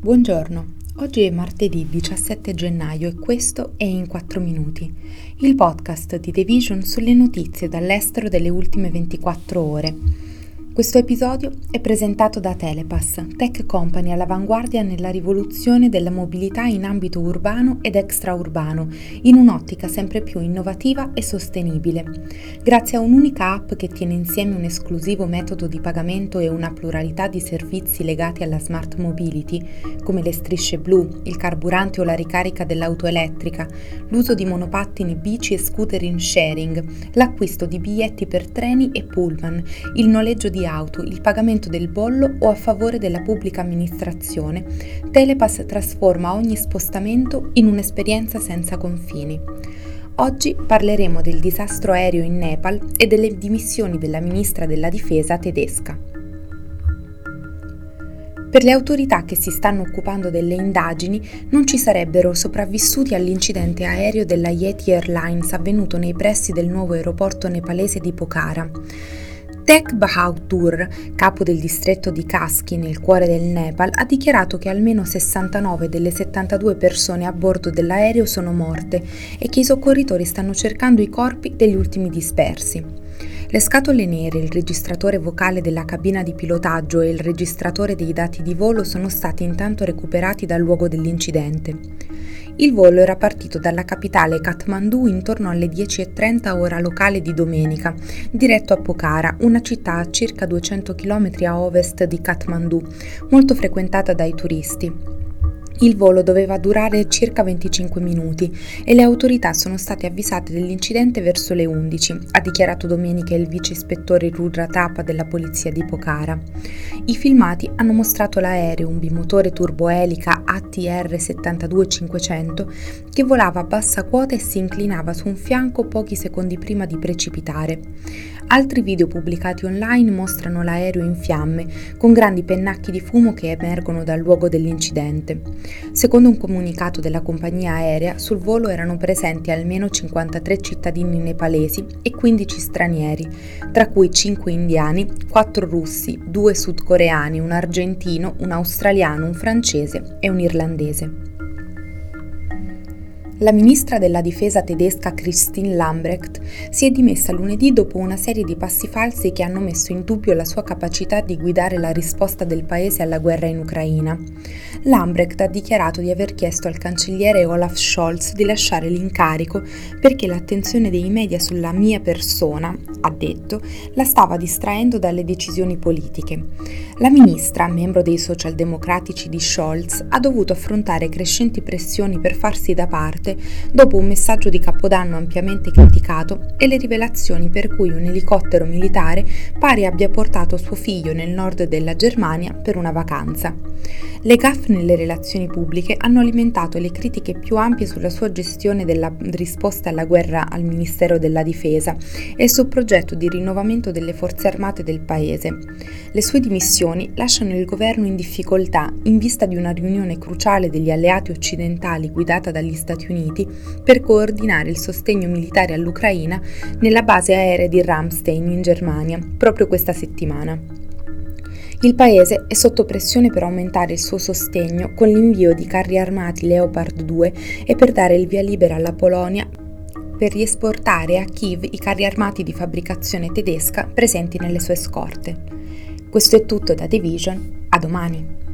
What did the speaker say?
Buongiorno, oggi è martedì 17 gennaio e questo è In 4 Minuti, il podcast di The Vision sulle notizie dall'estero delle ultime 24 ore. Questo episodio è presentato da Telepass, tech company all'avanguardia nella rivoluzione della mobilità in ambito urbano ed extraurbano, in un'ottica sempre più innovativa e sostenibile. Grazie a un'unica app che tiene insieme un esclusivo metodo di pagamento e una pluralità di servizi legati alla smart mobility, come le strisce blu, il carburante o la ricarica dell'auto elettrica, l'uso di monopattini, bici e scooter in sharing, l'acquisto di biglietti per treni e pullman, il noleggio di auto, il pagamento del bollo o a favore della pubblica amministrazione, Telepass trasforma ogni spostamento in un'esperienza senza confini. Oggi parleremo del disastro aereo in Nepal e delle dimissioni della ministra della difesa tedesca. Per le autorità che si stanno occupando delle indagini non ci sarebbero sopravvissuti all'incidente aereo della Yeti Airlines avvenuto nei pressi del nuovo aeroporto nepalese di Pokhara. Tek Bahadur, capo del distretto di Kaski nel cuore del Nepal, ha dichiarato che almeno 69 delle 72 persone a bordo dell'aereo sono morte e che i soccorritori stanno cercando i corpi degli ultimi dispersi. Le scatole nere, il registratore vocale della cabina di pilotaggio e il registratore dei dati di volo sono stati intanto recuperati dal luogo dell'incidente. Il volo era partito dalla capitale Kathmandu intorno alle 10.30 ora locale di domenica, diretto a Pokhara, una città a circa 200 km a ovest di Kathmandu, molto frequentata dai turisti. Il volo doveva durare circa 25 minuti e le autorità sono state avvisate dell'incidente verso le 11, ha dichiarato domenica il vice ispettore Rudra Tapa della polizia di Pokhara. I filmati hanno mostrato l'aereo, un bimotore turboelica ATR 72500, che volava a bassa quota e si inclinava su un fianco pochi secondi prima di precipitare. Altri video pubblicati online mostrano l'aereo in fiamme, con grandi pennacchi di fumo che emergono dal luogo dell'incidente. Secondo un comunicato della compagnia aerea, sul volo erano presenti almeno 53 cittadini nepalesi e 15 stranieri, tra cui 5 indiani, 4 russi, 2 sudcoreani, un argentino, un australiano, un francese e un irlandese. La ministra della difesa tedesca Christine Lambrecht si è dimessa lunedì dopo una serie di passi falsi che hanno messo in dubbio la sua capacità di guidare la risposta del paese alla guerra in Ucraina. Lambrecht ha dichiarato di aver chiesto al cancelliere Olaf Scholz di lasciare l'incarico perché l'attenzione dei media sulla mia persona, ha detto, la stava distraendo dalle decisioni politiche. La ministra, membro dei socialdemocratici di Scholz, ha dovuto affrontare crescenti pressioni per farsi da parte dopo un messaggio di Capodanno ampiamente criticato e le rivelazioni per cui un elicottero militare pare abbia portato suo figlio nel nord della Germania per una vacanza. Le gaffe nelle relazioni pubbliche hanno alimentato le critiche più ampie sulla sua gestione della risposta alla guerra al Ministero della Difesa e sul progetto di rinnovamento delle forze armate del paese. Le sue dimissioni lasciano il governo in difficoltà in vista di una riunione cruciale degli alleati occidentali guidata dagli Stati Uniti per coordinare il sostegno militare all'Ucraina nella base aerea di Ramstein in Germania proprio questa settimana. Il paese è sotto pressione per aumentare il suo sostegno con l'invio di carri armati Leopard 2 e per dare il via libera alla Polonia per riesportare a Kiev i carri armati di fabbricazione tedesca presenti nelle sue scorte. Questo è tutto da The Vision, a domani!